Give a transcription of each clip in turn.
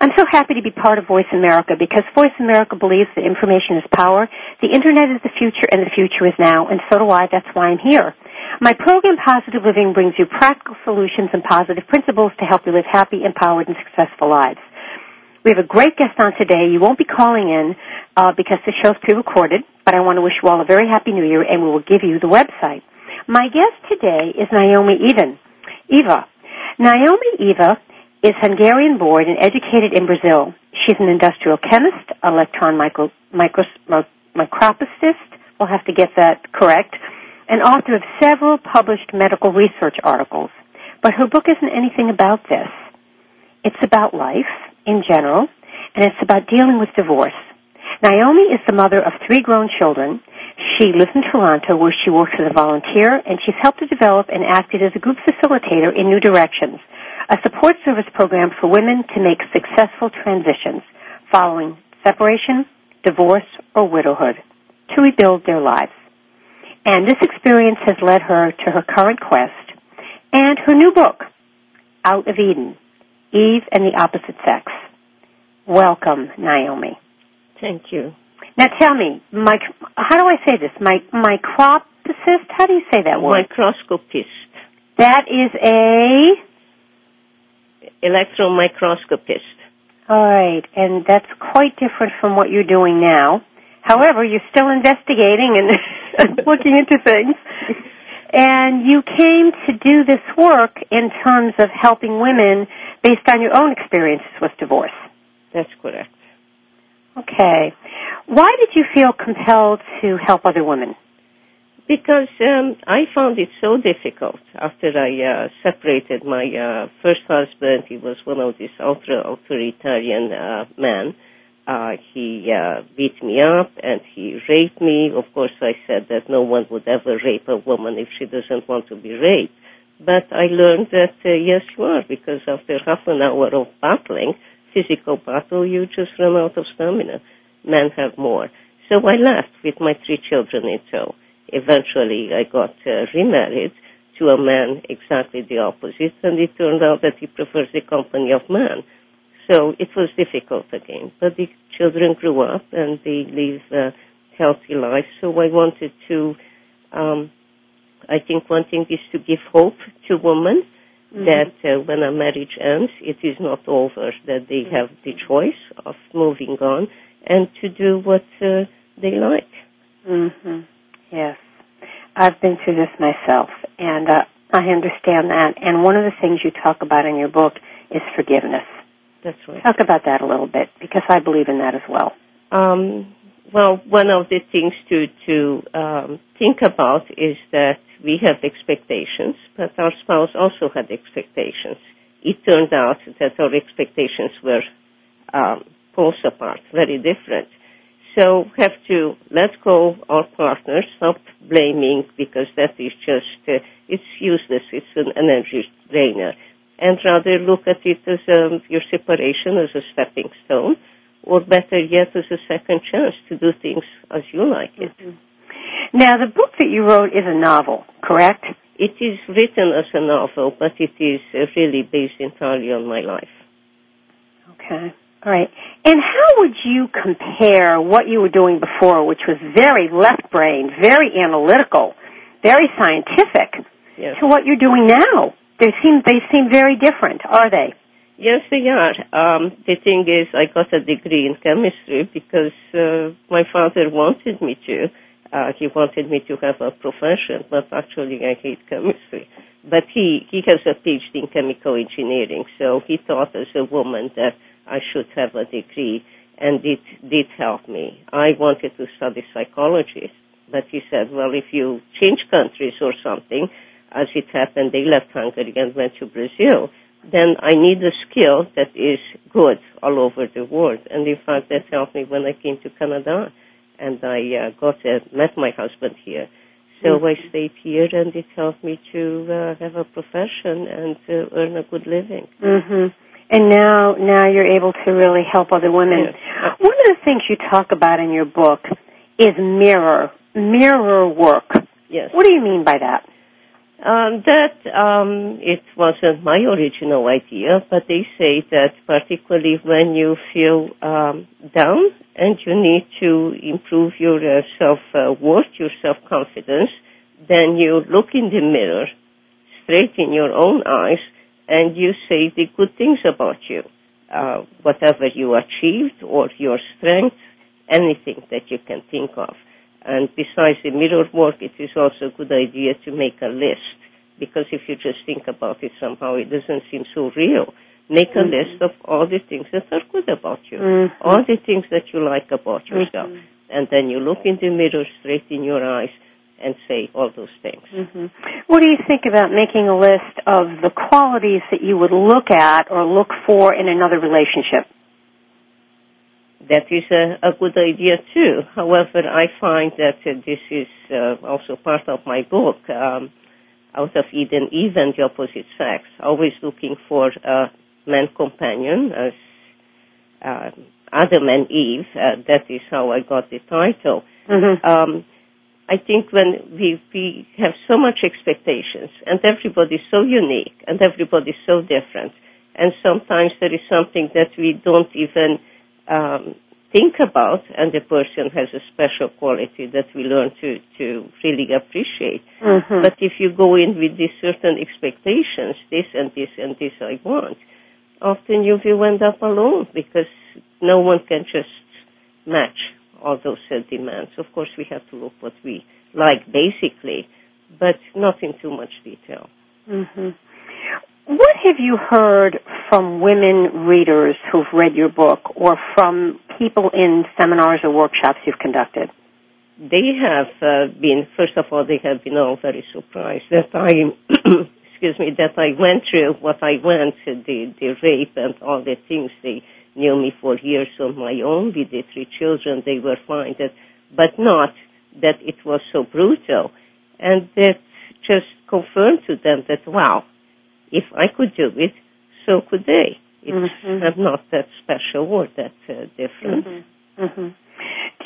I'm so happy to be part of Voice America because Voice America believes that information is power. The Internet is the future and the future is now, and so do I. That's why I'm here. My program, Positive Living, brings you practical solutions and positive principles to help you live happy, empowered, and successful lives. We have a great guest on today. You won't be calling in uh, because the show's pre-recorded, but I want to wish you all a very happy New Year, and we will give you the website. My guest today is Naomi Even. Eva. Naomi Eva is Hungarian born and educated in Brazil. She's an industrial chemist, electron micro, micros, microscopist, we'll have to get that correct, and author of several published medical research articles. But her book isn't anything about this. It's about life in general, and it's about dealing with divorce. Naomi is the mother of three grown children. She lives in Toronto where she works as a volunteer and she's helped to develop and acted as a group facilitator in New Directions, a support service program for women to make successful transitions following separation, divorce, or widowhood to rebuild their lives. And this experience has led her to her current quest and her new book, Out of Eden, Eve and the Opposite Sex. Welcome, Naomi. Thank you. Now tell me, my, how do I say this? My, micropsist? How do you say that word? Microscopist. That is a electron microscopist. All right, and that's quite different from what you're doing now. However, you're still investigating and looking into things. And you came to do this work in terms of helping women based on your own experiences with divorce. That's correct. Okay. Why did you feel compelled to help other women? Because um, I found it so difficult after I uh, separated my uh, first husband. He was one of these ultra authoritarian uh, men. Uh, he uh, beat me up and he raped me. Of course, I said that no one would ever rape a woman if she doesn't want to be raped. But I learned that uh, yes, you are, because after half an hour of battling, physical battle, you just run out of stamina. Men have more. So I left with my three children in tow eventually I got uh, remarried to a man exactly the opposite, and it turned out that he prefers the company of man. So it was difficult again. But the children grew up and they live a healthy life. So I wanted to, um, I think one thing is to give hope to women mm-hmm. that uh, when a marriage ends, it is not over, that they have the choice of moving on and to do what uh, they like. Mm-hmm. Yes. I've been through this myself, and uh, I understand that. And one of the things you talk about in your book is forgiveness. That's right. Talk about that a little bit, because I believe in that as well. Um, well, one of the things to to um, think about is that we have expectations, but our spouse also had expectations. It turned out that our expectations were um, poles apart, very different. So have to let go our partners, stop blaming because that is just, uh, it's useless, it's an energy drainer. And rather look at it as um, your separation as a stepping stone, or better yet, as a second chance to do things as you like it. Mm-hmm. Now, the book that you wrote is a novel, correct? It is written as a novel, but it is uh, really based entirely on my life. Okay. All right. And how would you compare what you were doing before, which was very left brain, very analytical, very scientific, yes. to what you're doing now? They seem they seem very different, are they? Yes, they are. Um, the thing is, I got a degree in chemistry because uh, my father wanted me to. Uh, he wanted me to have a profession, but actually I hate chemistry. But he he has a PhD in chemical engineering, so he thought as a woman that I should have a degree, and it did help me. I wanted to study psychology, but he said, well, if you change countries or something, as it happened, they left Hungary and went to Brazil, then I need a skill that is good all over the world. And in fact, that helped me when I came to Canada. and I uh, got uh, met my husband here. So Mhm. I stayed here, and it helped me to uh, have a profession and to earn a good living. Mhm. And now now you're able to really help other women. Yes. One of the things you talk about in your book is mirror mirror work. Yes. What do you mean by that? Um, that um, it wasn't my original idea, but they say that particularly when you feel um, down and you need to improve your uh, self uh, worth, your self confidence, then you look in the mirror, straight in your own eyes, and you say the good things about you, uh, whatever you achieved or your strengths, anything that you can think of. And besides the mirror work, it is also a good idea to make a list because if you just think about it somehow, it doesn't seem so real. Make a Mhm. list of all the things that are good about you, Mhm. all the things that you like about yourself, Mhm. and then you look in the mirror straight in your eyes and say all those things. hmm What do you think about making a list of the qualities that you would look at or look for in another relationship? That is a, a good idea too. However, I find that uh, this is uh, also part of my book, um, Out of Eden, Eve and the Opposite Sex, always looking for a man companion as uh, Adam and Eve. Uh, that is how I got the title. Mm-hmm. Um, I think when we, we have so much expectations and everybody's so unique and everybody's so different and sometimes there is something that we don't even um, think about and the person has a special quality that we learn to, to really appreciate. Mm-hmm. But if you go in with these certain expectations, this and this and this I want, often you will end up alone because no one can just match all those demands. Of course, we have to look what we like basically, but not in too much detail. hmm What have you heard from women readers who've read your book or from people in seminars or workshops you've conducted? They have uh, been, first of all, they have been all very surprised that I, excuse me, that I went through what I went, the, the rape and all the things. They knew me for years on my own with the three children. They were fine, that, but not that it was so brutal. And that just confirmed to them that, wow, if I could do it, so could they. It's Mhm. Not that special or that uh, different. Mm-hmm. hmm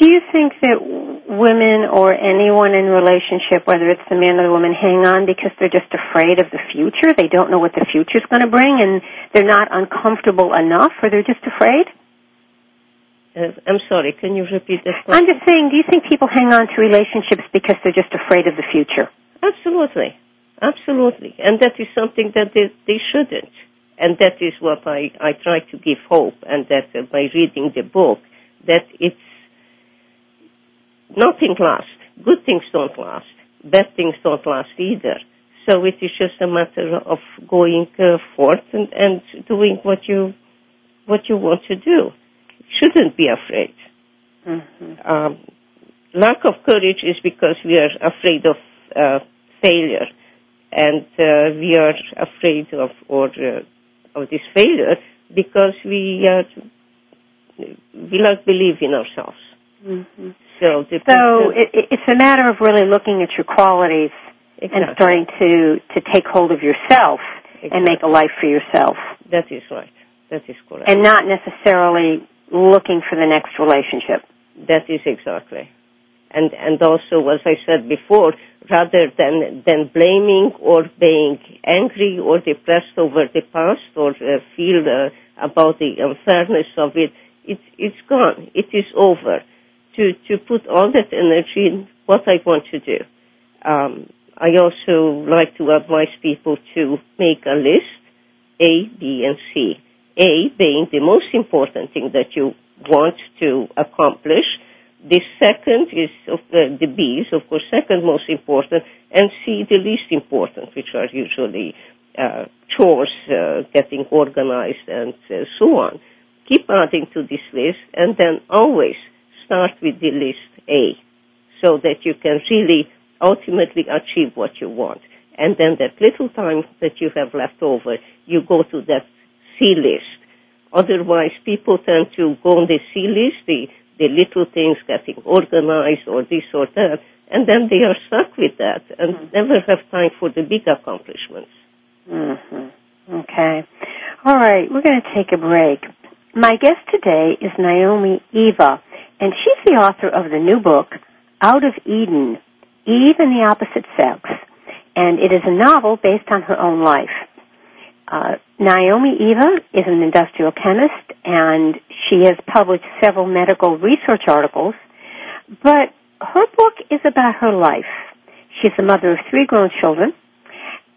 Do you think that women or anyone in relationship, whether it's the man or the woman, hang on because they're just afraid of the future? They don't know what the future's going to bring, and they're not uncomfortable enough, or they're just afraid? I'm sorry, can you repeat that? I'm just saying, do you think people hang on to relationships because they're just afraid of the future? Absolutely. Absolutely. And that is something that they, they shouldn't. And that is what I, I try to give hope and that uh, by reading the book, that it's nothing lasts. Good things don't last. Bad things don't last either. So it is just a matter of going uh, forth and, and doing what you, what you want to do. Shouldn't be afraid. Mm-hmm. Um, lack of courage is because we are afraid of uh, failure, and uh, we are afraid of or uh, of this failure because we uh, we not believe in ourselves. Mm-hmm. So So it, it- it's a matter of really looking at your qualities and starting to to take hold of yourself and make a life for yourself, that is right. That is correct. and not necessarily looking for the next relationship. That is exactly. And and also, as I said before, rather than than blaming or being angry or depressed over the past or uh, feel uh, about the unfairness of it, it's it's gone. It is over. To to put all that energy in what I want to do. Um, I also like to advise people to make a list, A, B, and C. A being the most important thing that you want to accomplish. The second is of the, the B is of course second most important, and C the least important, which are usually uh, chores, uh, getting organized, and uh, so on. Keep adding to this list, and then always start with the list A, so that you can really ultimately achieve what you want. And then that little time that you have left over, you go to that C list. Otherwise, people tend to go on the C list, the the little things getting organized or this or that, and then they are stuck with that and mm-hmm. never have time for the big accomplishments. Mm-hmm. Okay. All right, we're going to take a break. My guest today is Naomi Eva, and she's the author of the new book, Out of Eden, Eve and the Opposite Sex, and it is a novel based on her own life. Uh, Naomi Eva is an industrial chemist, and she has published several medical research articles, but her book is about her life. She's the mother of three grown children,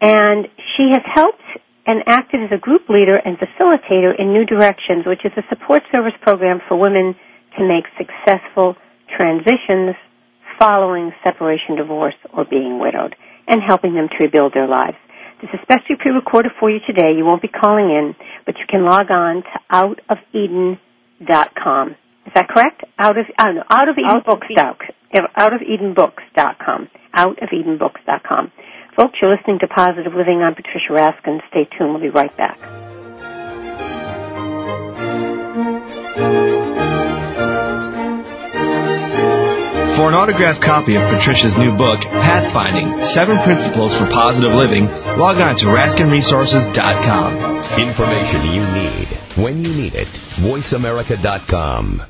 and she has helped and acted as a group leader and facilitator in New Directions, which is a support service program for women to make successful transitions following separation, divorce, or being widowed, and helping them to rebuild their lives. This is specially pre-recorded for you today. You won't be calling in, but you can log on to outofeden.com. Is that correct? Out of, uh, no, out of Eden Books. Out of EdenBooks.com. Out of. Folks, you're listening to Positive Living. I'm Patricia Raskin. Stay tuned. We'll be right back. For an autographed copy of Patricia's new book, Pathfinding Seven Principles for Positive Living, log on to RaskinResources.com. Information you need when you need it. VoiceAmerica.com.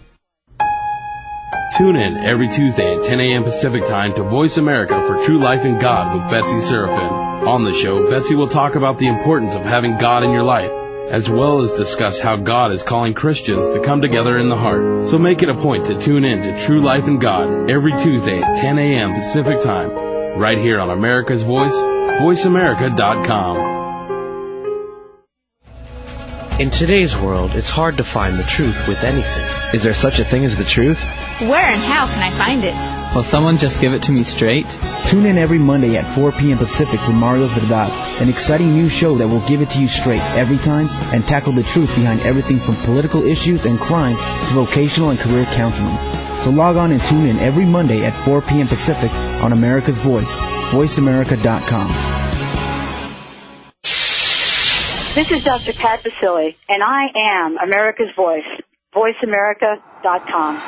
Tune in every Tuesday at 10 a.m. Pacific Time to Voice America for True Life in God with Betsy Seraphin. On the show, Betsy will talk about the importance of having God in your life as well as discuss how God is calling Christians to come together in the heart. So make it a point to tune in to True Life in God every Tuesday at 10 a.m. Pacific Time, right here on America's Voice, voiceamerica.com. In today's world, it's hard to find the truth with anything. Is there such a thing as the truth? Where and how can I find it? Will someone just give it to me straight? Tune in every Monday at 4 p.m. Pacific with Mario Verdad, an exciting new show that will give it to you straight every time and tackle the truth behind everything from political issues and crime to vocational and career counseling. So log on and tune in every Monday at 4 p.m. Pacific on America's Voice, voiceamerica.com. This is Dr. Pat Baccili, and I am America's Voice, voiceamerica.com.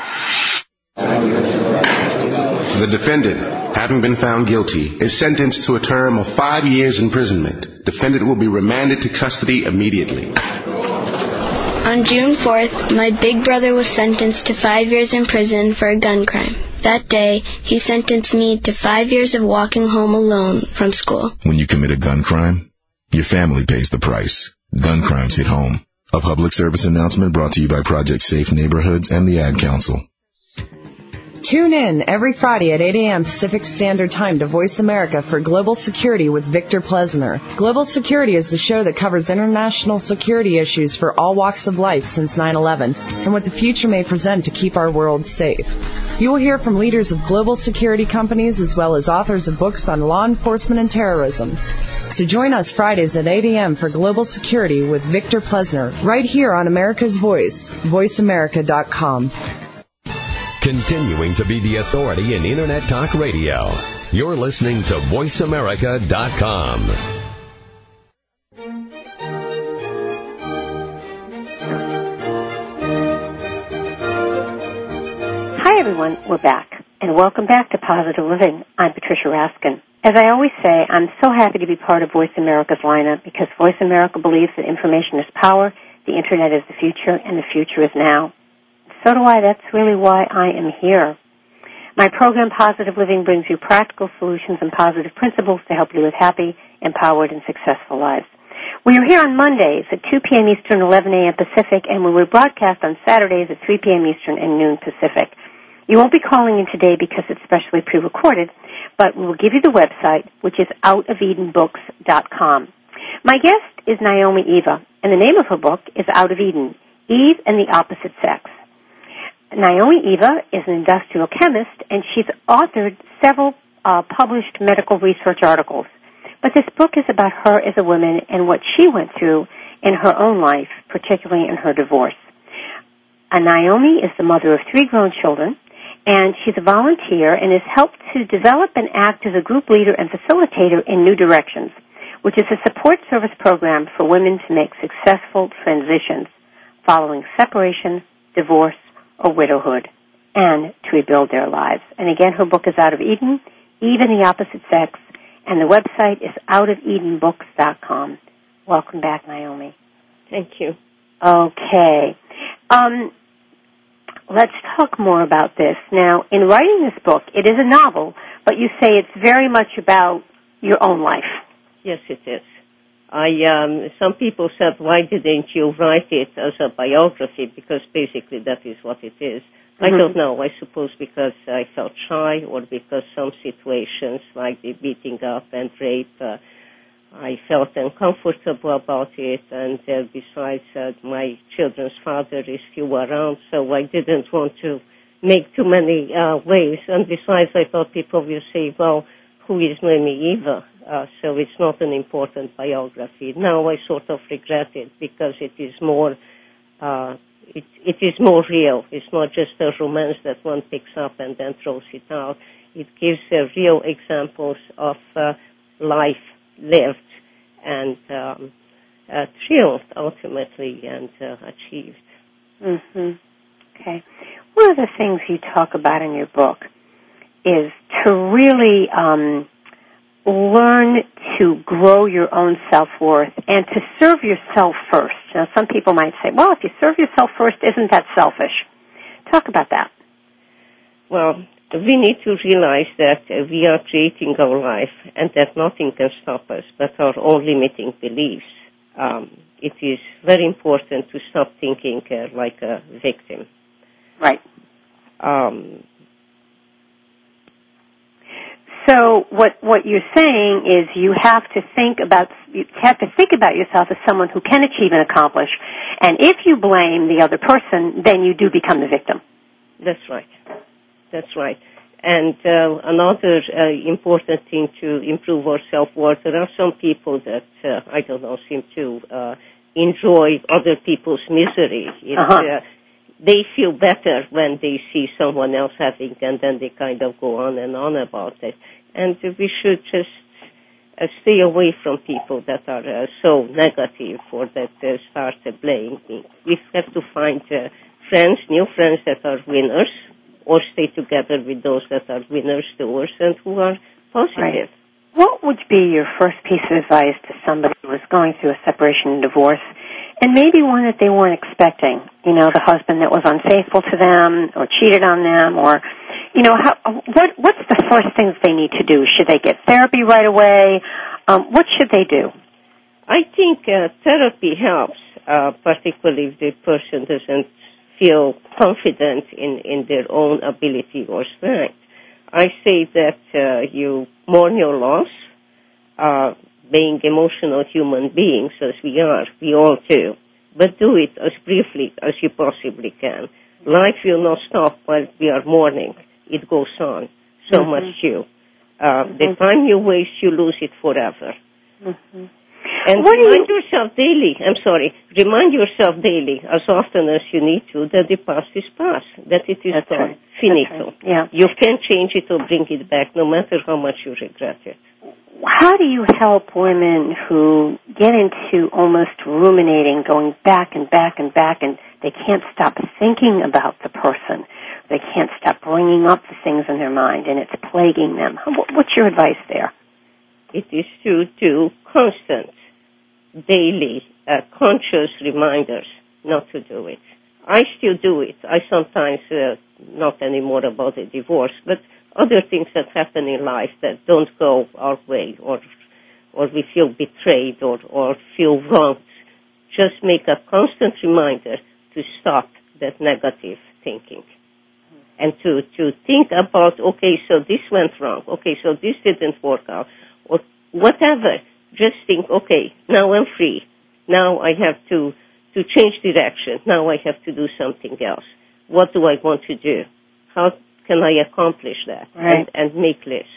The defendant, having been found guilty, is sentenced to a term of five years imprisonment. Defendant will be remanded to custody immediately. On June 4th, my big brother was sentenced to five years in prison for a gun crime. That day, he sentenced me to five years of walking home alone from school. When you commit a gun crime, your family pays the price. Gun crimes hit home. A public service announcement brought to you by Project Safe Neighborhoods and the Ad Council. Tune in every Friday at 8 a.m. Pacific Standard Time to Voice America for Global Security with Victor Plesner. Global Security is the show that covers international security issues for all walks of life since 9-11 and what the future may present to keep our world safe. You will hear from leaders of global security companies as well as authors of books on law enforcement and terrorism. So join us Fridays at 8 a.m. for Global Security with Victor Plesner, right here on America's Voice, voiceamerica.com. Continuing to be the authority in Internet Talk Radio. You're listening to VoiceAmerica.com. Hi everyone, we're back. And welcome back to Positive Living. I'm Patricia Raskin. As I always say, I'm so happy to be part of Voice America's lineup because Voice America believes that information is power, the Internet is the future, and the future is now. So do I. That's really why I am here. My program, Positive Living, brings you practical solutions and positive principles to help you live happy, empowered, and successful lives. We are here on Mondays at 2 p.m. Eastern, 11 a.m. Pacific, and we will broadcast on Saturdays at 3 p.m. Eastern and noon Pacific. You won't be calling in today because it's specially pre-recorded, but we will give you the website, which is outofedenbooks.com. My guest is Naomi Eva, and the name of her book is Out of Eden, Eve and the Opposite Sex. Naomi Eva is an industrial chemist, and she's authored several uh, published medical research articles. But this book is about her as a woman and what she went through in her own life, particularly in her divorce. Uh, Naomi is the mother of three grown children and she's a volunteer and has helped to develop and act as a group leader and facilitator in New Directions, which is a support service program for women to make successful transitions following separation, divorce, or widowhood. and to rebuild their lives. And again, her book is Out of Eden, Eve and the Opposite Sex, and the website is outofedenbooks.com. Welcome back, Naomi. Thank you. Okay. Um, let's talk more about this. Now, in writing this book, it is a novel, but you say it's very much about your own life. Yes, it is. I um, some people said, why didn't you write it as a biography? Because basically that is what it is. Mm-hmm. I don't know. I suppose because I felt shy, or because some situations like the beating up and rape, uh, I felt uncomfortable about it. And uh, besides, uh, my children's father is still around, so I didn't want to make too many uh, waves. And besides, I thought people will say, well, who is Noemi Eva? Uh, so it's not an important biography. Now I sort of regret it because it is more, uh, it, it is more real. It's not just a romance that one picks up and then throws it out. It gives uh, real examples of uh, life lived and um, uh, triumphed ultimately and uh, achieved. Mm-hmm. Okay. One of the things you talk about in your book is to really um, learn to grow your own self-worth and to serve yourself first. Now, some people might say, well, if you serve yourself first, isn't that selfish? Talk about that. Well, we need to realize that we are creating our life and that nothing can stop us but our own limiting beliefs. Um, it is very important to stop thinking uh, like a victim. Right. Um, so what what you're saying is you have to think about you have to think about yourself as someone who can achieve and accomplish, and if you blame the other person, then you do become the victim. That's right. That's right. And uh, another uh, important thing to improve our self-worth, there are some people that, uh, I don't know, seem to uh, enjoy other people's misery. It, uh-huh. Uh, they feel better when they see someone else having, and then they kind of go on and on about it. And we should just uh, stay away from people that are uh, so negative or that uh, start blaming. We have to find uh, friends, new friends that are winners, or stay together with those that are winners too, and who are positive. Right. What would be your first piece of advice to somebody who is going through a separation and divorce and maybe one that they weren't expecting. You know, the husband that was unfaithful to them or cheated on them or you know, how, what what's the first things they need to do? Should they get therapy right away? Um, what should they do? I think uh, therapy helps, uh, particularly if the person doesn't feel confident in, in their own ability or strength. I say that uh, you mourn your loss, uh, being emotional human beings as we are, we all do. But do it as briefly as you possibly can. Life will not stop while we are mourning. It goes on. So mm-hmm. much you. Uh, mm-hmm. The time you waste, you lose it forever. Mm-hmm. And what remind you... yourself daily, I'm sorry, remind yourself daily, as often as you need to, that the past is past, that it is That's gone, right. finito. Right. Yeah. You can't change it or bring it back, no matter how much you regret it how do you help women who get into almost ruminating, going back and back and back, and they can't stop thinking about the person? They can't stop bringing up the things in their mind, and it's plaguing them. What's your advice there? It is to do constant, daily, uh, conscious reminders not to do it. I still do it. I sometimes, uh, not anymore about the divorce, but other things that happen in life that don't go our way or or we feel betrayed or, or feel wronged. Just make a constant reminder to stop that negative thinking. And to, to think about, okay, so this went wrong. Okay, so this didn't work out. Or whatever. Just think, okay, now I'm free. Now I have to, to change direction. Now I have to do something else. What do I want to do? How, can I accomplish that? Right. And, and make lists.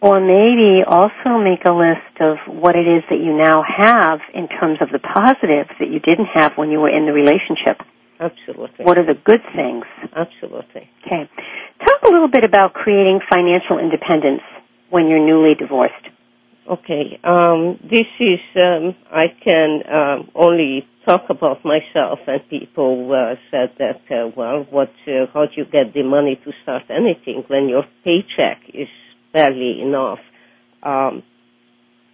Or maybe also make a list of what it is that you now have in terms of the positives that you didn't have when you were in the relationship. Absolutely. What are the good things? Absolutely. Okay. Talk a little bit about creating financial independence when you're newly divorced. Okay. Um, this is, um, I can um, only talk about myself, and people uh, said that, uh, well, what, uh, how do you get the money to start anything when your paycheck is barely enough? Um,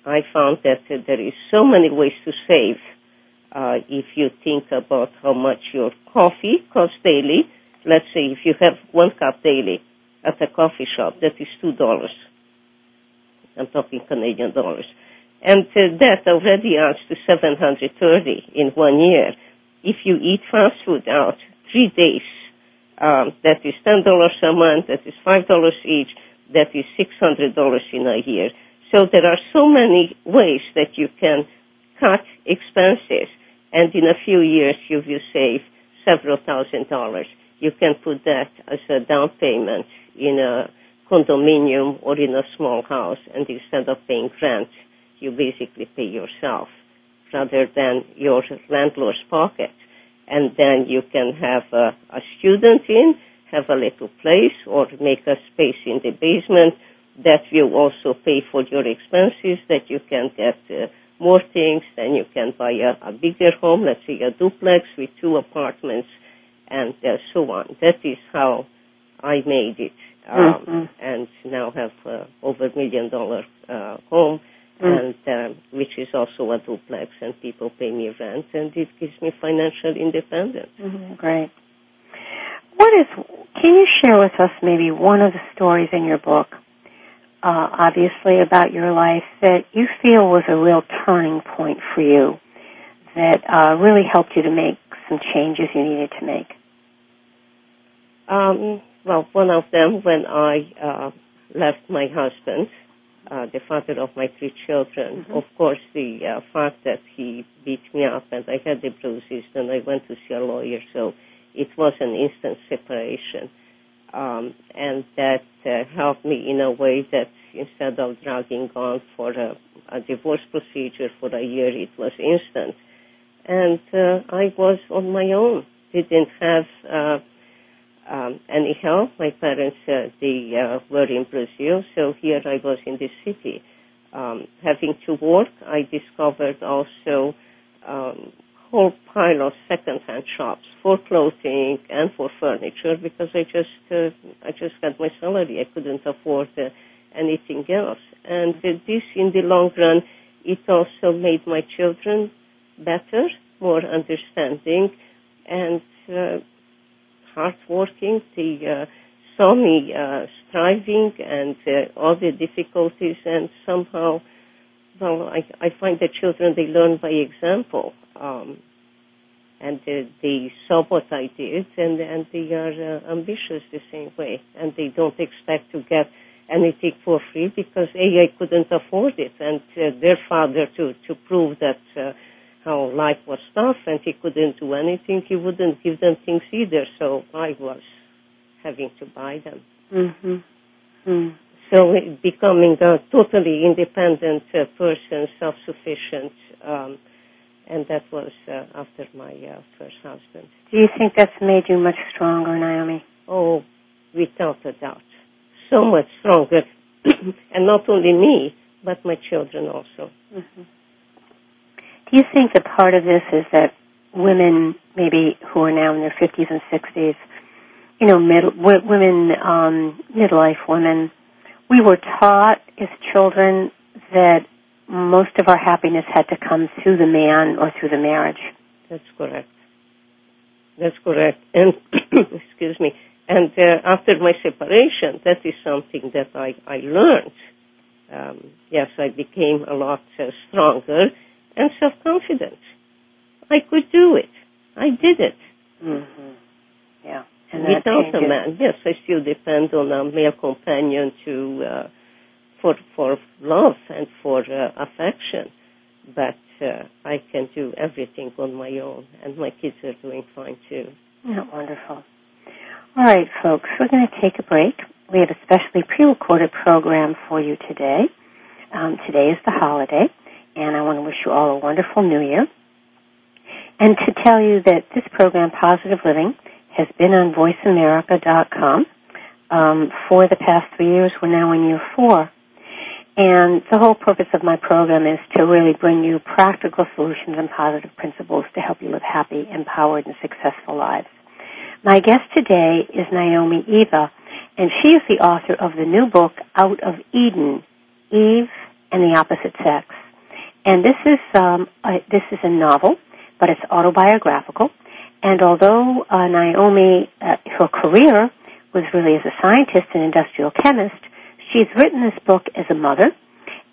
I found that uh, there is so many ways to save. Uh, if you think about how much your coffee costs daily, let's say if you have one cup daily at a coffee shop, that is two dollars. I'm talking Canadian dollars. And uh, that already adds to 730 in one year. If you eat fast food out three days, um, that is $10 a month, that is $5 each, that is $600 in a year. So there are so many ways that you can cut expenses, and in a few years you will save several thousand dollars. You can put that as a down payment in a condominium or in a small house, and instead of paying rent, you basically pay yourself rather than your landlord's pocket. And then you can have a, a student in, have a little place, or make a space in the basement that will also pay for your expenses, that you can get uh, more things, then you can buy a, a bigger home, let's say a duplex with two apartments, and uh, so on. That is how I made it, um, mm-hmm. and now have uh, over a million dollar uh, home mm. and um, which is also a duplex, and people pay me rent, and it gives me financial independence. Mm-hmm. Great. What is? Can you share with us maybe one of the stories in your book? Uh, obviously, about your life that you feel was a real turning point for you, that uh, really helped you to make some changes you needed to make. Um, well, one of them when I uh, left my husband uh, the father of my three children. Mm-hmm. Of course, the uh, fact that he beat me up and I had the bruises, and I went to see a lawyer, so it was an instant separation. Um, and that uh, helped me in a way that instead of dragging on for a, a divorce procedure for a year, it was instant. And uh, I was on my own. Didn't have uh, um, anyhow, my parents uh, they uh, were in Brazil, so here I was in the city. Um, having to work, I discovered also um, whole pile of second-hand shops for clothing and for furniture because I just uh, I just had my salary. I couldn't afford uh, anything else. And uh, this, in the long run, it also made my children better, more understanding, and uh, hardworking. They uh, saw me uh, striving and uh, all the difficulties, and somehow, well, I, I find that children they learn by example, um, and uh, they saw what I did, and and they are uh, ambitious the same way, and they don't expect to get anything for free because a I couldn't afford it, and uh, their father to to prove that. Uh, how life was tough and he couldn't do anything, he wouldn't give them things either. So I was having to buy them. Mm-hmm. Mm. So becoming a totally independent uh, person, self-sufficient, um, and that was uh, after my uh, first husband. Do you think that's made you much stronger, Naomi? Oh, without a doubt, so much stronger, and not only me, but my children also. Mm-hmm. Do you think that part of this is that women, maybe who are now in their 50s and 60s, you know, middle, women, um, midlife women, we were taught as children that most of our happiness had to come through the man or through the marriage. That's correct. That's correct. And excuse me. And uh, after my separation, that is something that I I learned. Um, yes, I became a lot uh, stronger and self-confidence. I could do it. I did it. Mm-hmm. Yeah. And Without a man, yes, I still depend on a male companion to uh, for for love and for uh, affection, but uh, I can do everything on my own, and my kids are doing fine too. Yeah, wonderful. All right, folks, we're going to take a break. We have a specially pre-recorded program for you today. Um, today is the holiday, and I want to wish you all a wonderful new year. And to tell you that this program, Positive Living, has been on VoiceAmerica.com um, for the past three years. We're now in year four. And the whole purpose of my program is to really bring you practical solutions and positive principles to help you live happy, empowered, and successful lives. My guest today is Naomi Eva, and she is the author of the new book, Out of Eden, Eve and the Opposite Sex. And this is, um, a, this is a novel, but it's autobiographical. And although uh, Naomi, uh, her career was really as a scientist and industrial chemist, she's written this book as a mother,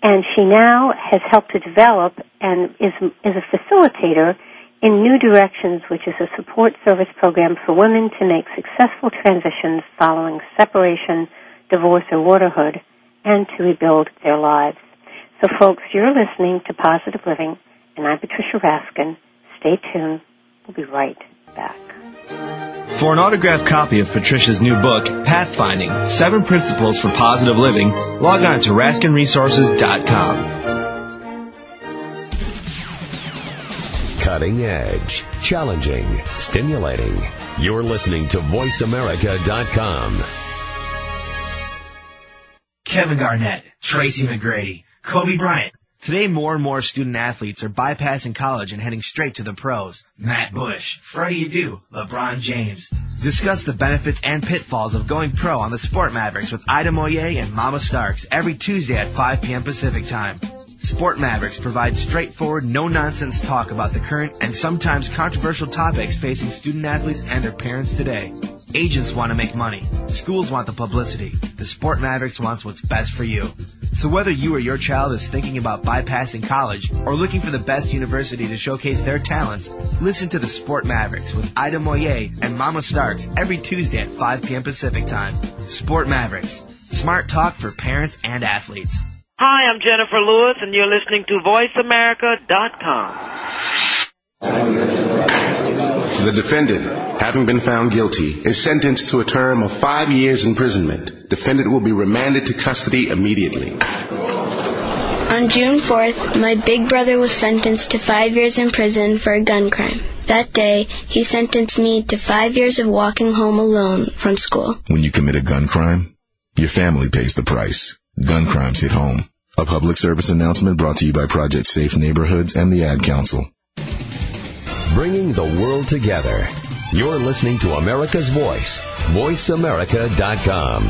and she now has helped to develop and is, is a facilitator in New Directions, which is a support service program for women to make successful transitions following separation, divorce, or widowhood, and to rebuild their lives. So, folks, you're listening to Positive Living, and I'm Patricia Raskin. Stay tuned. We'll be right back. For an autographed copy of Patricia's new book, Pathfinding Seven Principles for Positive Living, log on to RaskinResources.com. Cutting edge, challenging, stimulating. You're listening to VoiceAmerica.com. Kevin Garnett, Tracy McGrady, Kobe Bryant. Today, more and more student athletes are bypassing college and heading straight to the pros. Matt Bush, Freddie Adu, LeBron James. Discuss the benefits and pitfalls of going pro on the Sport Mavericks with Ida Moye and Mama Starks every Tuesday at 5 p.m. Pacific Time. Sport Mavericks provides straightforward, no-nonsense talk about the current and sometimes controversial topics facing student athletes and their parents today. Agents want to make money. Schools want the publicity. The Sport Mavericks wants what's best for you. So whether you or your child is thinking about bypassing college or looking for the best university to showcase their talents, listen to the Sport Mavericks with Ida Moye and Mama Starks every Tuesday at 5 p.m. Pacific Time. Sport Mavericks. Smart talk for parents and athletes. Hi, I'm Jennifer Lewis, and you're listening to VoiceAmerica.com. The defendant, having been found guilty, is sentenced to a term of five years imprisonment. Defendant will be remanded to custody immediately. On June 4th, my big brother was sentenced to five years in prison for a gun crime. That day, he sentenced me to five years of walking home alone from school. When you commit a gun crime, your family pays the price. Gun crimes hit home. A public service announcement brought to you by Project Safe Neighborhoods and the Ad Council. Bringing the world together. You're listening to America's Voice. VoiceAmerica.com.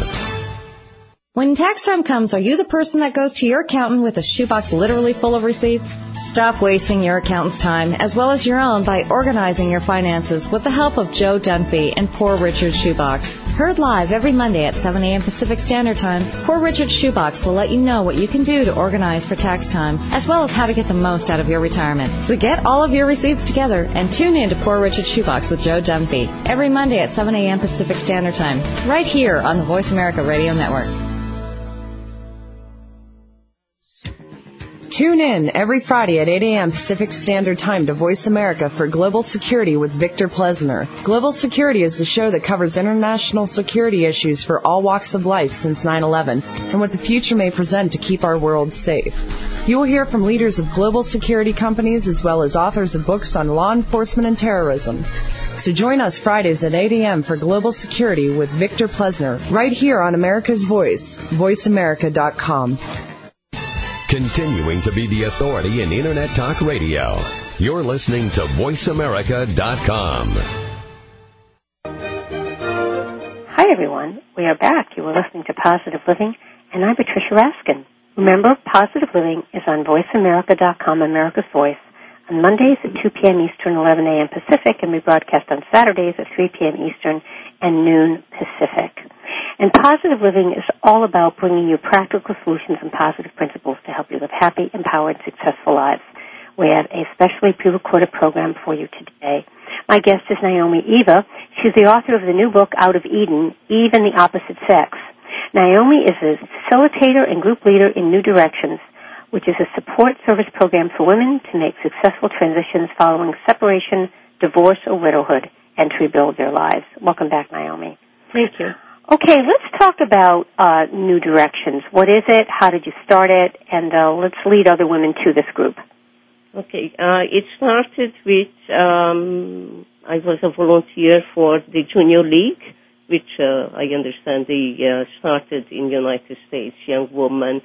When tax time comes, are you the person that goes to your accountant with a shoebox literally full of receipts? Stop wasting your accountant's time as well as your own by organizing your finances with the help of Joe Dunphy and Poor Richard's Shoebox. Heard live every Monday at 7 a.m. Pacific Standard Time, Poor Richard's Shoebox will let you know what you can do to organize for tax time, as well as how to get the most out of your retirement. So get all of your receipts together and tune in to Poor Richard's Shoebox with Joe Dunphy every Monday at 7 a.m. Pacific Standard Time, right here on the Voice America Radio Network. Tune in every Friday at 8 a.m. Pacific Standard Time to Voice America for Global Security with Victor Plesner. Global Security is the show that covers international security issues for all walks of life since 9-11 and what the future may present to keep our world safe. You will hear from leaders of global security companies as well as authors of books on law enforcement and terrorism. So join us Fridays at 8 a.m. for Global Security with Victor Plesner right here on America's Voice, voiceamerica.com. Continuing to be the authority in Internet Talk Radio. You're listening to VoiceAmerica.com. Hi, everyone. We are back. You are listening to Positive Living, and I'm Patricia Raskin. Remember, Positive Living is on VoiceAmerica.com, America's Voice, on Mondays at 2 p.m. Eastern, 11 a.m. Pacific, and we broadcast on Saturdays at 3 p.m. Eastern and noon Pacific. And positive living is all about bringing you practical solutions and positive principles to help you live happy, empowered, successful lives. We have a specially pre-recorded program for you today. My guest is Naomi Eva. She's the author of the new book, Out of Eden, Eve and the Opposite Sex. Naomi is a facilitator and group leader in New Directions, which is a support service program for women to make successful transitions following separation, divorce, or widowhood, and to rebuild their lives. Welcome back, Naomi. Thank you. Okay, let's talk about uh, New Directions. What is it? How did you start it? And uh, let's lead other women to this group. Okay, uh, it started with um, I was a volunteer for the Junior League, which uh, I understand they uh, started in the United States. Young women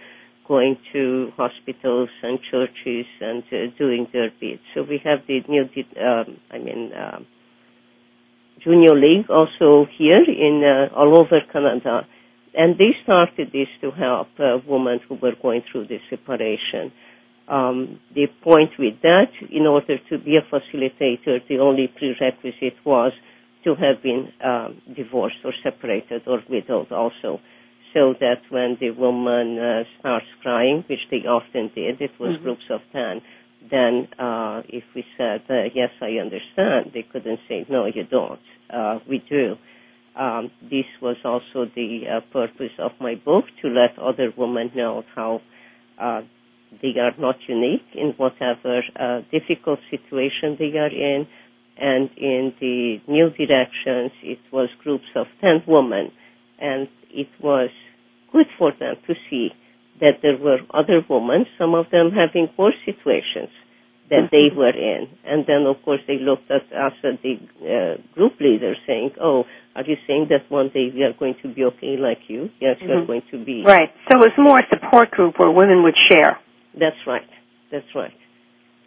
going to hospitals and churches and uh, doing their bit. So we have the new, um, I mean, um, junior league also here in uh, all over Canada, and they started this to help uh, women who were going through the separation. Um, the point with that, in order to be a facilitator, the only prerequisite was to have been um, divorced or separated or widowed also so that when the woman uh, starts crying, which they often did, it was mm-hmm. groups of 10, then uh, if we said, yes, I understand, they couldn't say, no, you don't. Uh, we do. Um, this was also the uh, purpose of my book, to let other women know how uh, they are not unique in whatever uh, difficult situation they are in. And in the new directions, it was groups of 10 women. And it was good for them to see that there were other women, some of them having worse situations that they mm-hmm. were in. And then, of course, they looked at us as the uh, group leader saying, oh, are you saying that one day we are going to be okay like you? Yes, mm-hmm. we are mm-hmm. going to be. Right. So it was more a support group where women would share. That's right. That's right.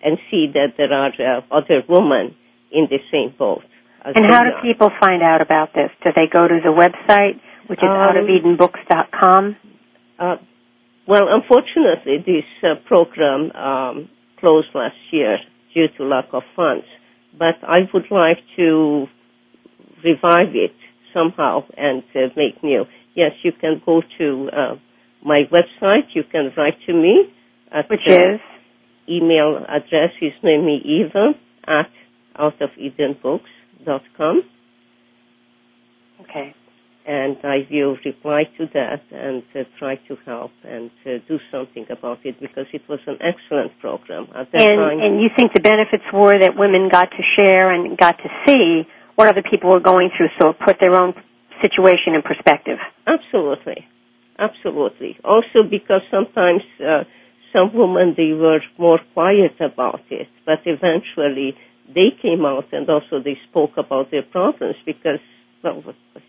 And see that there are uh, other women in the same boat. And how do people find out about this? Do they go to the website, which is um, outofedenbooks.com? Uh, well, unfortunately, this uh, program um, closed last year due to lack of funds. But I would like to revive it somehow and uh, make new. Yes, you can go to uh, my website. You can write to me. At, Which is? Email address is Noemi Eva at outofedenbooks.com. Okay and I will reply to that and uh, try to help and uh, do something about it because it was an excellent program at that and, time. And you think the benefits were that women got to share and got to see what other people were going through, so it put their own situation in perspective. Absolutely, absolutely. Also because sometimes uh, some women they were more quiet about it, but eventually they came out and also they spoke about their problems because well,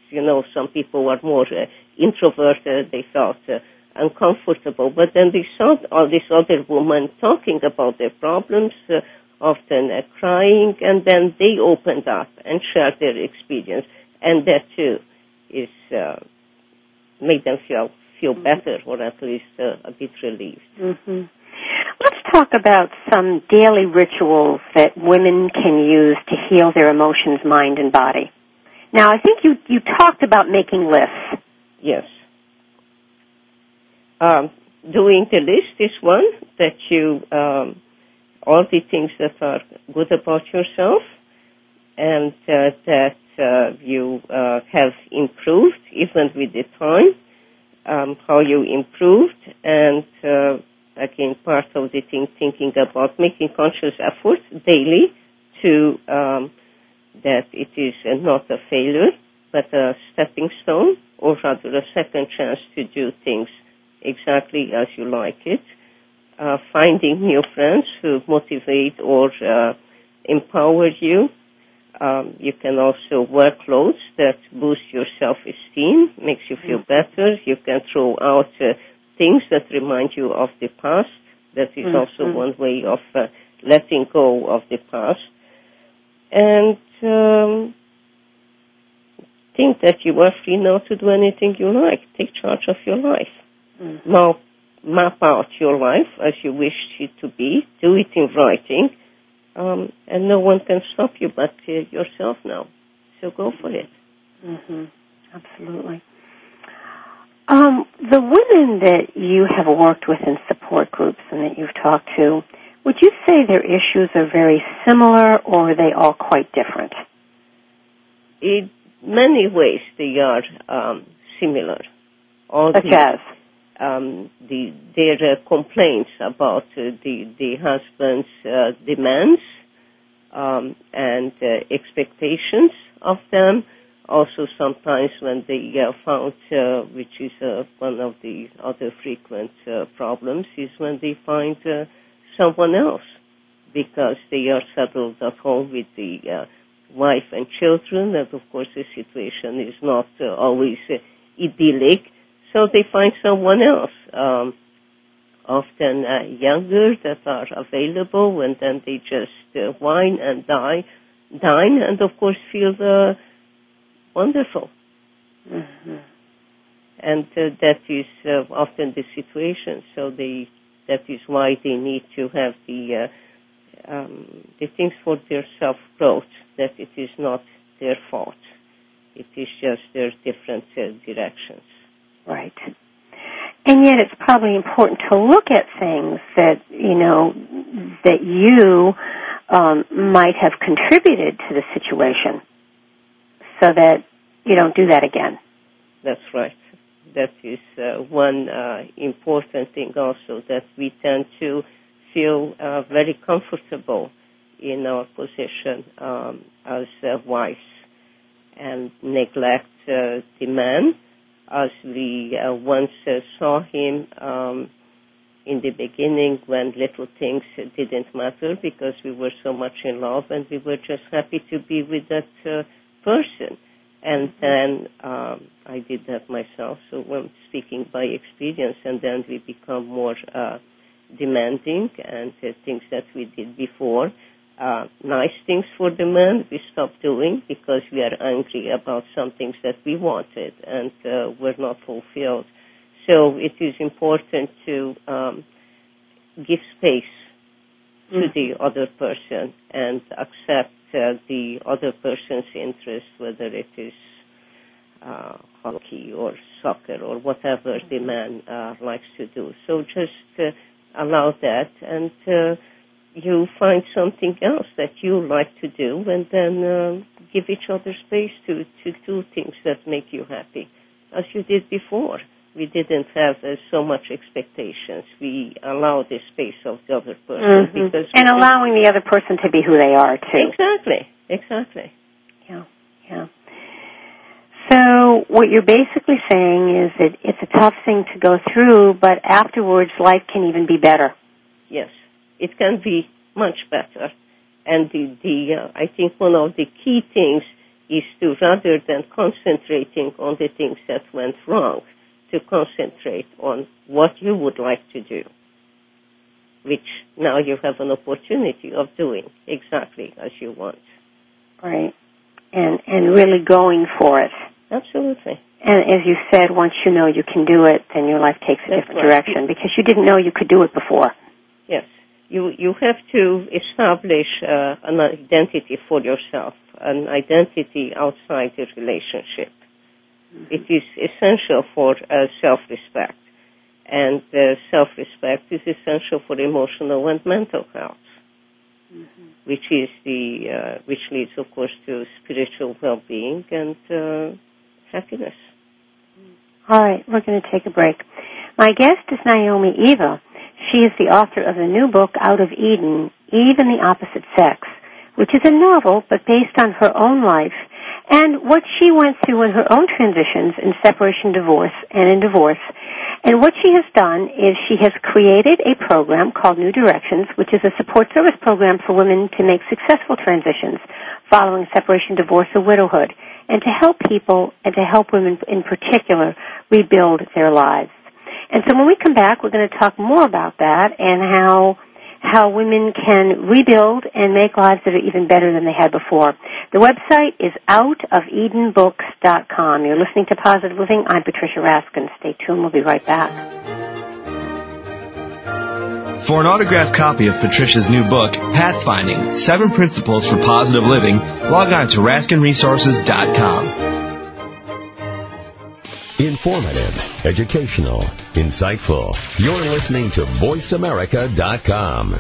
you know, some people were more uh, introverted. They felt uh, uncomfortable. But then they saw all these other women talking about their problems, uh, often uh, crying, and then they opened up and shared their experience. And that too is uh, made them feel feel mm-hmm. better, or at least uh, a bit relieved. Mm-hmm. Let's talk about some daily rituals that women can use to heal their emotions, mind, and body. Now, I think you you talked about making lists. Yes. Um, doing the list is one that you um, all the things that are good about yourself and uh, that uh, you uh, have improved even with the time, um, how you improved, and uh, again part of the thing thinking about making conscious efforts daily to um, that it is not a failure, but a stepping stone, or rather a second chance to do things exactly as you like it. Uh, finding new friends who motivate or uh, empower you. Um, you can also wear clothes that boost your self-esteem, makes you feel better. You can throw out uh, things that remind you of the past. That is mm-hmm. also one way of uh, letting go of the past. And um, think that you are free now to do anything you like. Take charge of your life. Mm-hmm. Now, map out your life as you wish it to be. Do it in writing. Um, and no one can stop you but uh, yourself now. So go for it. Mm-hmm. Absolutely. Um, the women that you have worked with in support groups and that you've talked to, would you say their issues are very similar or are they all quite different? In many ways, they are um, similar. All Such the, as? Um, the, their uh, complaints about uh, the, the husband's uh, demands um, and uh, expectations of them. Also, sometimes when they uh, found, uh, which is one of the other frequent problems, is when they find someone else because they are settled at home with the uh, wife and children, and of course the situation is not uh, always uh, idyllic, so they find someone else. Um, often uh, younger that are available, and then they just uh, wine and dine, dine, and of course feel uh, wonderful. Mm-hmm. And uh, that is uh, often the situation. So they, that is why they need to have the uh, um, the things for their self growth. That it is not their fault. It is just their different uh, directions. Right. And yet it's probably important to look at things that, you know, that you um, might have contributed to the situation so that you don't do that again. That's right. That is uh, one uh, important thing also that we tend to feel uh, very comfortable in our position um, as wives and neglect the man as we once saw him um, in the beginning when little things didn't matter because we were so much in love and we were just happy to be with that person. And then um, I did that myself, so I'm speaking by experience, and then we become more uh, demanding and uh, things that we did before uh, nice things for the man we stop doing because we are angry about some things that we wanted and uh, were not fulfilled. So it is important to um, give space to mm-hmm. the other person and accept the other person's interest, whether it is uh, hockey or soccer or whatever the man uh, likes to do. So just uh, allow that and uh, you find something else that you like to do and then uh, give each other space to, to do things that make you happy, as you did before. We didn't have uh, so much expectations. We allowed the space of the other person mm-hmm. because and allowing the other person to be who they are too. Exactly, exactly. Yeah, yeah. So what you're basically saying is that it's a tough thing to go through, but afterwards life can even be better. Yes it can be much better. And the, the uh, I think one of the key things is to rather than concentrating on the things that went wrong, to concentrate on what you would like to do, which now you have an opportunity of doing exactly as you want. Right. And and really going for it. Absolutely. And as you said, once you know you can do it, then your life takes a That's different right. direction because you didn't know you could do it before. Yes you you have to establish uh, an identity for yourself, an identity outside the relationship. It is essential for uh, self-respect, and uh, self-respect is essential for emotional and mental health, mm-hmm. which is the uh, which leads, of course, to spiritual well-being and uh, happiness. All right, we're going to take a break. My guest is Naomi Eva. She is the author of the new book, Out of Eden, Eve and the Opposite Sex, which is a novel but based on her own life and what she went through in her own transitions in separation, divorce, and in divorce. And what she has done is she has created a program called New Directions, which is a support service program for women to make successful transitions following separation, divorce, or widowhood, and to help people and to help women in particular rebuild their lives. And so when we come back, we're going to talk more about that and how how women can rebuild and make lives that are even better than they had before. The website is outofedenbooks.com. You're listening to Positive Living. I'm Patricia Raskin. Stay tuned. We'll be right back. For an autographed copy of Patricia's new book, Pathfinding, Seven Principles for Positive Living, log on to RaskinResources.com. Informative, educational, insightful. You're listening to VoiceAmerica.com.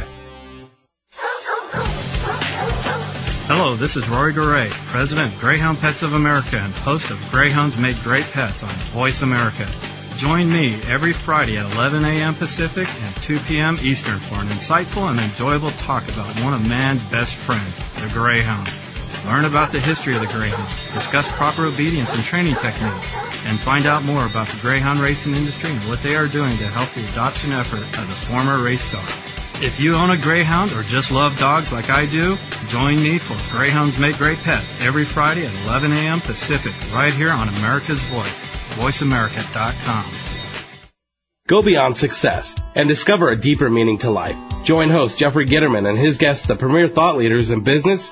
Hello, this is Rory Goree, President of Greyhound Pets of America and host of Greyhounds Made Great Pets on Voice America. Join me every Friday at 11 a.m. Pacific and 2 p.m. Eastern for an insightful and enjoyable talk about one of man's best friends, the Greyhound. Learn about the history of the Greyhound, discuss proper obedience and training techniques, and find out more about the Greyhound racing industry and what they are doing to help the adoption effort of the former race star. If you own a Greyhound or just love dogs like I do, join me for Greyhounds Make Great Pets every Friday at 11 a.m. Pacific right here on America's Voice, voiceamerica.com. Go beyond success and discover a deeper meaning to life. Join host Jeffrey Gitterman and his guests, the premier thought leaders in business,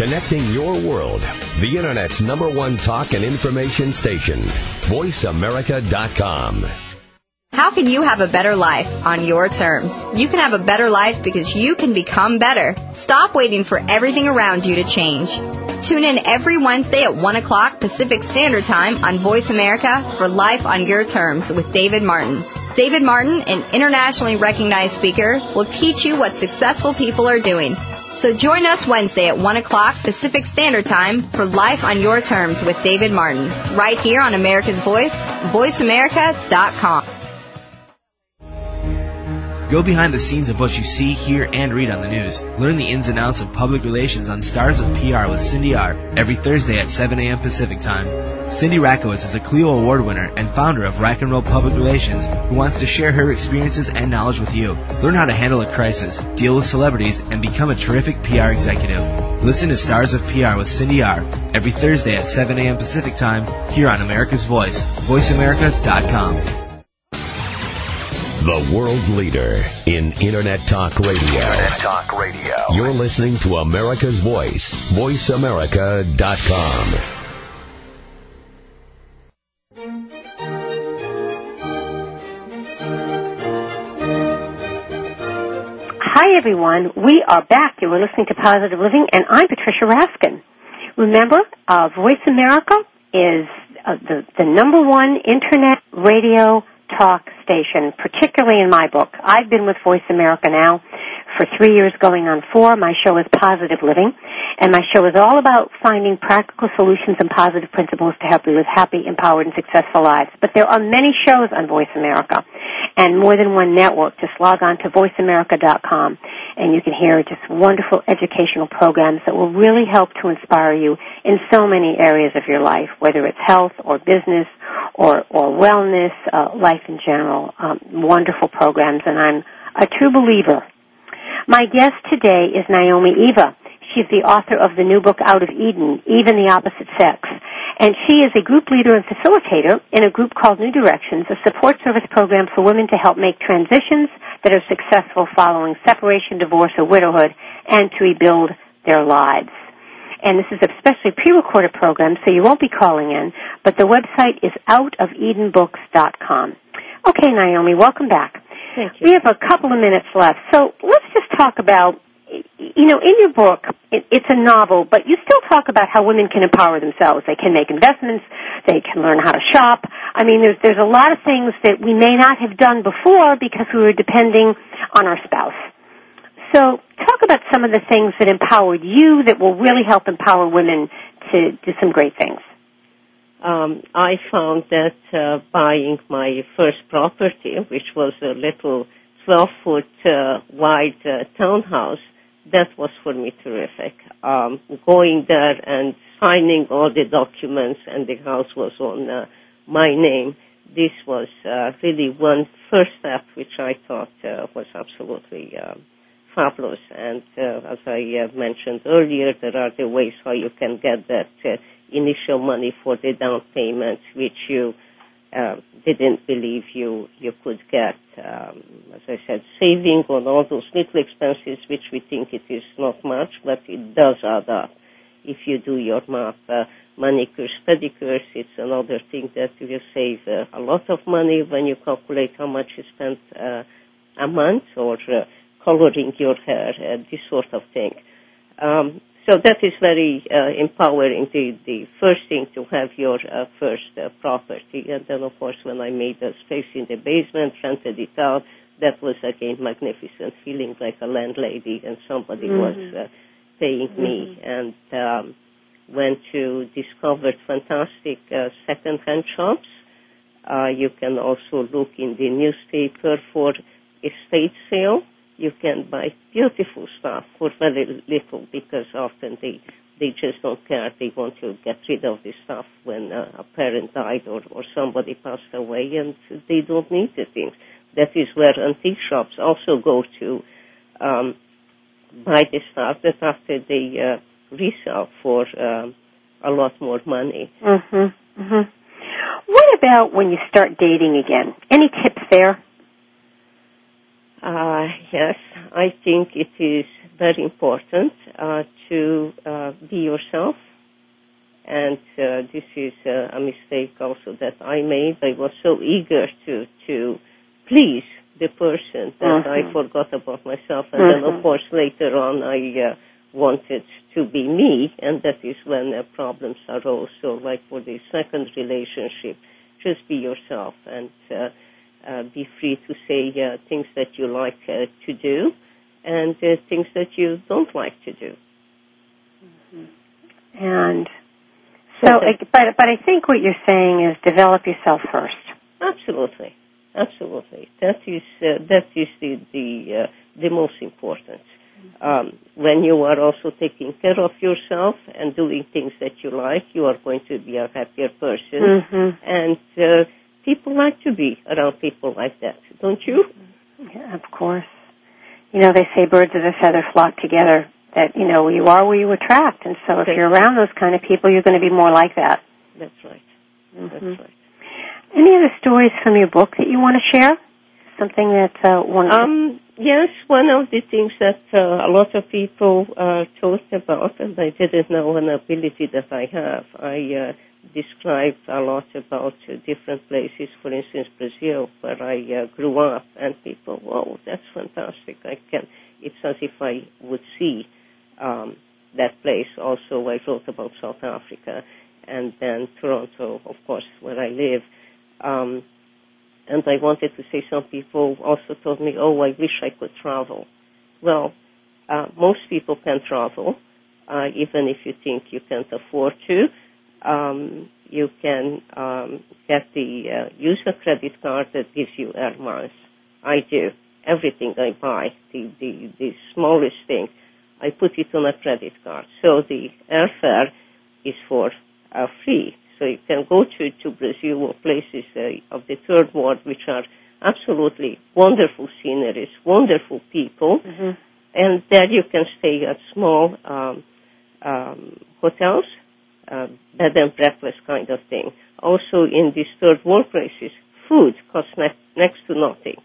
Connecting your world. The Internet's number one talk and information station. VoiceAmerica.com. How can you have a better life on your terms? You can have a better life because you can become better. Stop waiting for everything around you to change. Tune in every Wednesday at 1 o'clock Pacific Standard Time on Voice America for Life on Your Terms with David Martin. David Martin, an internationally recognized speaker, will teach you what successful people are doing. So join us Wednesday at 1 o'clock Pacific Standard Time for Life on Your Terms with David Martin, right here on America's Voice, voiceamerica.com. Go behind the scenes of what you see, hear, and read on the news. Learn the ins and outs of public relations on Stars of PR with Cindy R. every Thursday at 7 a.m. Pacific Time. Cindy Rakowitz is a Clio Award winner and founder of Rack and Roll Public Relations who wants to share her experiences and knowledge with you. Learn how to handle a crisis, deal with celebrities, and become a terrific PR executive. Listen to Stars of PR with Cindy R. every Thursday at 7 a.m. Pacific Time here on America's Voice, voiceamerica.com. The world leader in Internet Talk Radio. Internet Talk Radio. You're listening to America's Voice, voiceamerica.com. Hi, everyone. We are back. You are listening to Positive Living, and I'm Patricia Raskin. Remember, uh, Voice America is uh, the, the number one internet radio talk station, particularly in my book. I've been with Voice America now for three years going on four. My show is Positive Living, and my show is all about finding practical solutions and positive principles to help you live happy, empowered, and successful lives. But there are many shows on Voice America and more than one network. Just log on to voiceamerica.com and you can hear just wonderful educational programs that will really help to inspire you in so many areas of your life, whether it's health or business or, or wellness, uh, life in general. Um, wonderful programs, and I'm a true believer my guest today is Naomi Eva. She's the author of the new book Out of Eden, Eve and the Opposite Sex. And she is a group leader and facilitator in a group called New Directions, a support service program for women to help make transitions that are successful following separation, divorce, or widowhood, and to rebuild their lives. And this is a specially pre-recorded program, so you won't be calling in, but the website is outofedenbooks.com. Okay, Naomi, welcome back. Thank you. We have a couple of minutes left, so let's just talk about, you know, in your book, it, it's a novel, but you still talk about how women can empower themselves. They can make investments, they can learn how to shop. I mean, there's there's a lot of things that we may not have done before because we were depending on our spouse. So, talk about some of the things that empowered you that will really help empower women to do some great things um, I found that uh, buying my first property, which was a little 12 foot uh, wide uh, townhouse, that was for me terrific. Um, going there and signing all the documents, and the house was on uh, my name. This was uh, really one first step, which I thought uh, was absolutely uh, fabulous. And uh, as I uh, mentioned earlier, there are the ways how you can get that uh, initial money for the down payment, which you didn't believe you you could get. Um, as I said, saving on all those little expenses, which we think it is not much, but it does add up if you do your math. Uh, manicures, pedicures, it's another thing that you save uh, a lot of money when you calculate how much you spend uh, a month or coloring your hair, this sort of thing. So that is very uh, empowering. The, the first thing to have your uh, first uh, property, and then of course when I made a space in the basement, rented it out, that was again magnificent, feeling like a landlady and somebody mm-hmm. was uh, paying mm-hmm. me. And um, went to discovered fantastic uh, second-hand shops. Uh, you can also look in the newspaper for estate sale you can buy beautiful stuff for very little because often they they just don't care. They want to get rid of the stuff when uh, a parent died or, or somebody passed away, and they don't need the things. That is where antique shops also go to um, buy the stuff that after they uh, resell for um, a lot more money. Mhm. Mhm. What about when you start dating again? Any tips there? Uh, yes, I think it is very important uh, to uh, be yourself. And uh, this is uh, a mistake also that I made. I was so eager to to please the person that. I forgot about myself. And then, of course, later on, I uh, wanted to be me, and that is when uh, problems arose. So, like for the second relationship, just be yourself and uh, be free to say uh, things that you like uh, to do and uh, things that you don't like to do. And so, but but I think what you're saying is develop yourself first. Absolutely, absolutely. That is uh, that is the the uh, the most important. Um, when you are also taking care of yourself and doing things that you like, you are going to be a happier person. Mhm. And uh, people like to be around people like that, don't you? Yeah, of course. You know, they say birds of a feather flock together. That you know, you are where you attract, and so if Okay. you're around those kind of people, you're going to be more like that. That's right. Mhm. That's right. Any other stories from your book that you want to share? Something that uh, one. Um, yes, one of the things that uh, a lot of people uh, talked about, and I didn't know an ability that I have. I uh, described a lot about uh, different places, for instance, Brazil, where I uh, grew up, and people, whoa, that's fantastic. I can. It's as if I would see um, that place. Also, I wrote about South Africa, and then Toronto, of course, where I live. Um, and I wanted to say some people also told me, oh, I wish I could travel. Well, uh, most people can travel, uh, even if you think you can't afford to. Um, you can um, get the uh, use a credit card that gives you air miles. I do everything I buy, the the, the smallest thing, I put it on a credit card. So the airfare is for uh, free. So you can go to, to Brazil or places uh, of the third world which are absolutely wonderful sceneries, wonderful people, Mhm. and there you can stay at small um, um, hotels, uh, bed and breakfast kind of thing. Also in these third world places, food costs ne- next to nothing.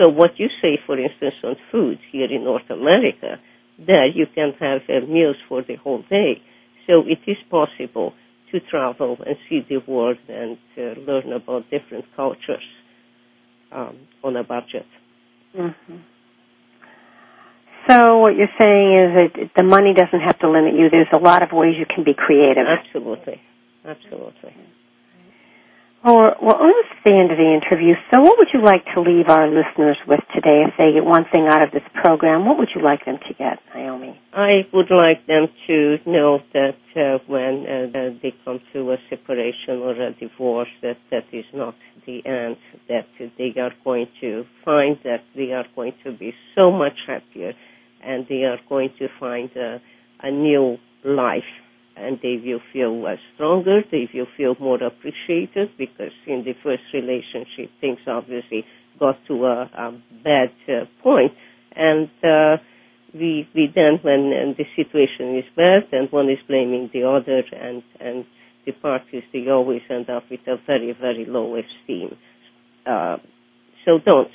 So what you say, for instance, on food here in North America, there you can have uh, meals for the whole day. So it is possible to travel and see the world and uh, learn about different cultures um, on a budget. Mhm. So what you're saying is that the money doesn't have to limit you. There's a lot of ways you can be creative. Absolutely, absolutely. Or we're almost at the end of the interview. So what would you like to leave our listeners with today? If they get one thing out of this program, what would you like them to get, Naomi? I would like them to know that uh, when uh, they come to a separation or a divorce, that that is not the end. That they are going to find that they are going to be so much happier, and they are going to find a, a new life. And they will feel uh, stronger, they will feel more appreciated because in the first relationship things obviously got to a, a bad uh, point. And uh, we we then when uh, the situation is bad and one is blaming the other and and the parties they always end up with a very very low esteem. Uh, so don't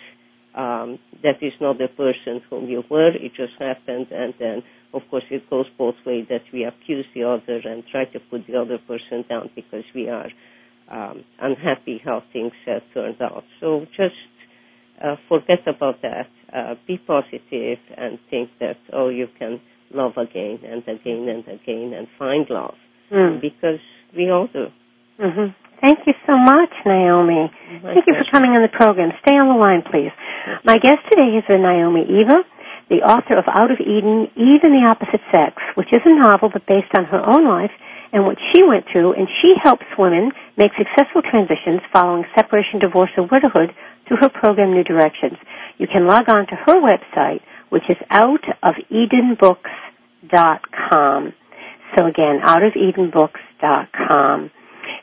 that is not the person whom you were it just happened and then of course it goes both ways that we accuse the other and try to put the other person down because we are um, unhappy how things uh, turned out. So just uh, forget about that. Uh, be positive and think that oh you can love again and again and again and find love Mm. because we all do. hmm Thank you so much, Naomi. My Thank you for coming on the program. Stay on the line, please. My guest today is Naomi Eva, the author of Out of Eden, Eve and the Opposite Sex, which is a novel but based on her own life and what she went through, and she helps women make successful transitions following separation, divorce, or widowhood through her program New Directions. You can log on to her website, which is outofedenbooks.com. So again, outofedenbooks.com.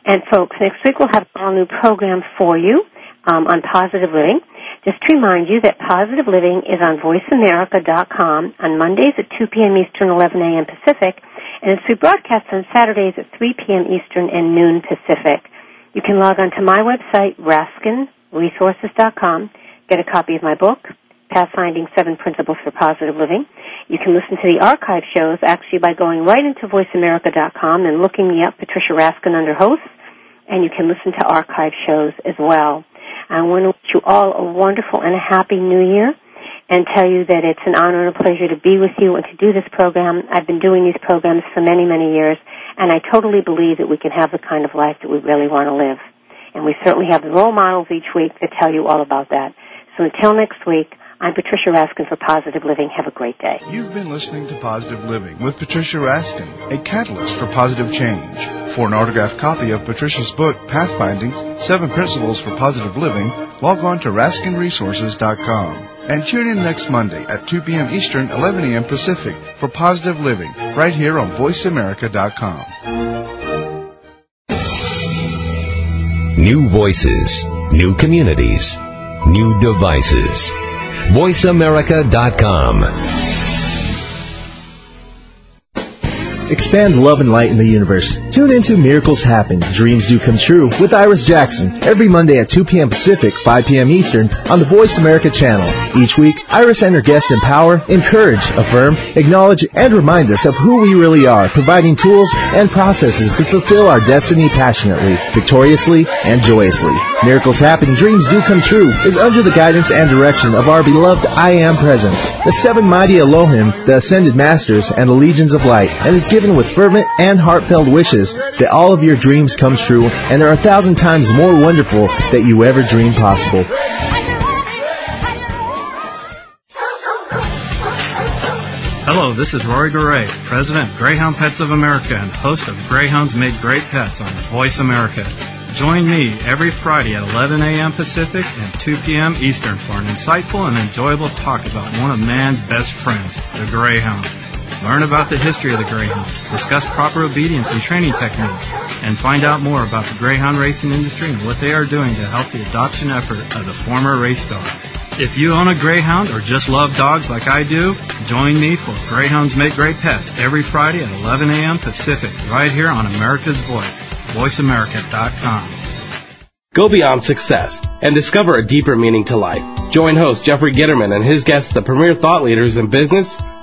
And folks, next week we'll have all new program for you um, on positive living. Just to remind you that Positive Living is on VoiceAmerica.com on Mondays at 2 p.m. Eastern, 11 a.m. Pacific, and it's rebroadcast on Saturdays at 3 p.m. Eastern and noon Pacific. You can log on to my website, RaskinResources.com, get a copy of my book, Pathfinding Seven Principles for Positive Living. You can listen to the archive shows actually by going right into VoiceAmerica.com and looking me up, Patricia Raskin under hosts, and you can listen to archive shows as well. I want to wish you all a wonderful and a happy new year and tell you that it's an honor and a pleasure to be with you and to do this program. I've been doing these programs for many, many years, and I totally believe that we can have the kind of life that we really want to live. And we certainly have the role models each week that tell you all about that. So until next week, I'm Patricia Raskin for Positive Living. Have a great day. You've been listening to Positive Living with Patricia Raskin, a catalyst for positive change. For an autographed copy of Patricia's book, Pathfindings, Seven Principles for Positive Living, log on to RaskinResources.com. And tune in next Monday at 2 p.m. Eastern, 11 a.m. Pacific for Positive Living, right here on VoiceAmerica.com. New voices, new communities, new devices. VoiceAmerica.com. Expand love and light in the universe. Tune into Miracles Happen, Dreams Do Come True with Iris Jackson every Monday at 2 p.m. Pacific, 5 p.m. Eastern on the Voice America channel. Each week, Iris and her guests empower, encourage, affirm, acknowledge, and remind us of who we really are, providing tools and processes to fulfill our destiny passionately, victoriously, and joyously. Miracles Happen, Dreams Do Come True is under the guidance and direction of our beloved I Am Presence, the seven mighty Elohim, the Ascended Masters, and the Legions of Light, and is given with fervent and heartfelt wishes that all of your dreams come true and are a thousand times more wonderful that you ever dreamed possible. Hello, this is Rory Goree, President of Greyhound Pets of America and host of Greyhounds Made Great Pets on Voice America. Join me every Friday at 11 a.m. Pacific and 2 p.m. Eastern for an insightful and enjoyable talk about one of man's best friends, the Greyhound. Learn about the history of the Greyhound, discuss proper obedience and training techniques, and find out more about the Greyhound racing industry and what they are doing to help the adoption effort of the former race dogs. If you own a Greyhound or just love dogs like I do, join me for Greyhounds Make Great Pets every Friday at 11 a.m. Pacific, right here on America's Voice, voiceamerica.com. Go beyond success and discover a deeper meaning to life. Join host Jeffrey Gitterman and his guests, the premier thought leaders in business,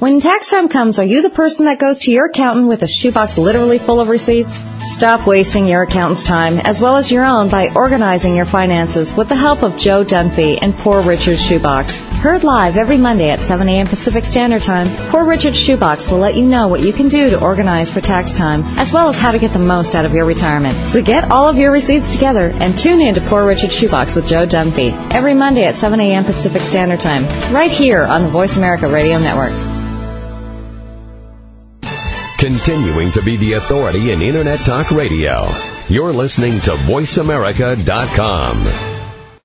When tax time comes, are you the person that goes to your accountant with a shoebox literally full of receipts? Stop wasting your accountant's time as well as your own by organizing your finances with the help of Joe Dunphy and Poor Richard's Shoebox. Heard live every Monday at 7 a.m. Pacific Standard Time, Poor Richard's Shoebox will let you know what you can do to organize for tax time, as well as how to get the most out of your retirement. So get all of your receipts together and tune in to Poor Richard's Shoebox with Joe Dunphy every Monday at 7 a.m. Pacific Standard Time, right here on the Voice America Radio Network. Continuing to be the authority in Internet Talk Radio. You're listening to VoiceAmerica.com.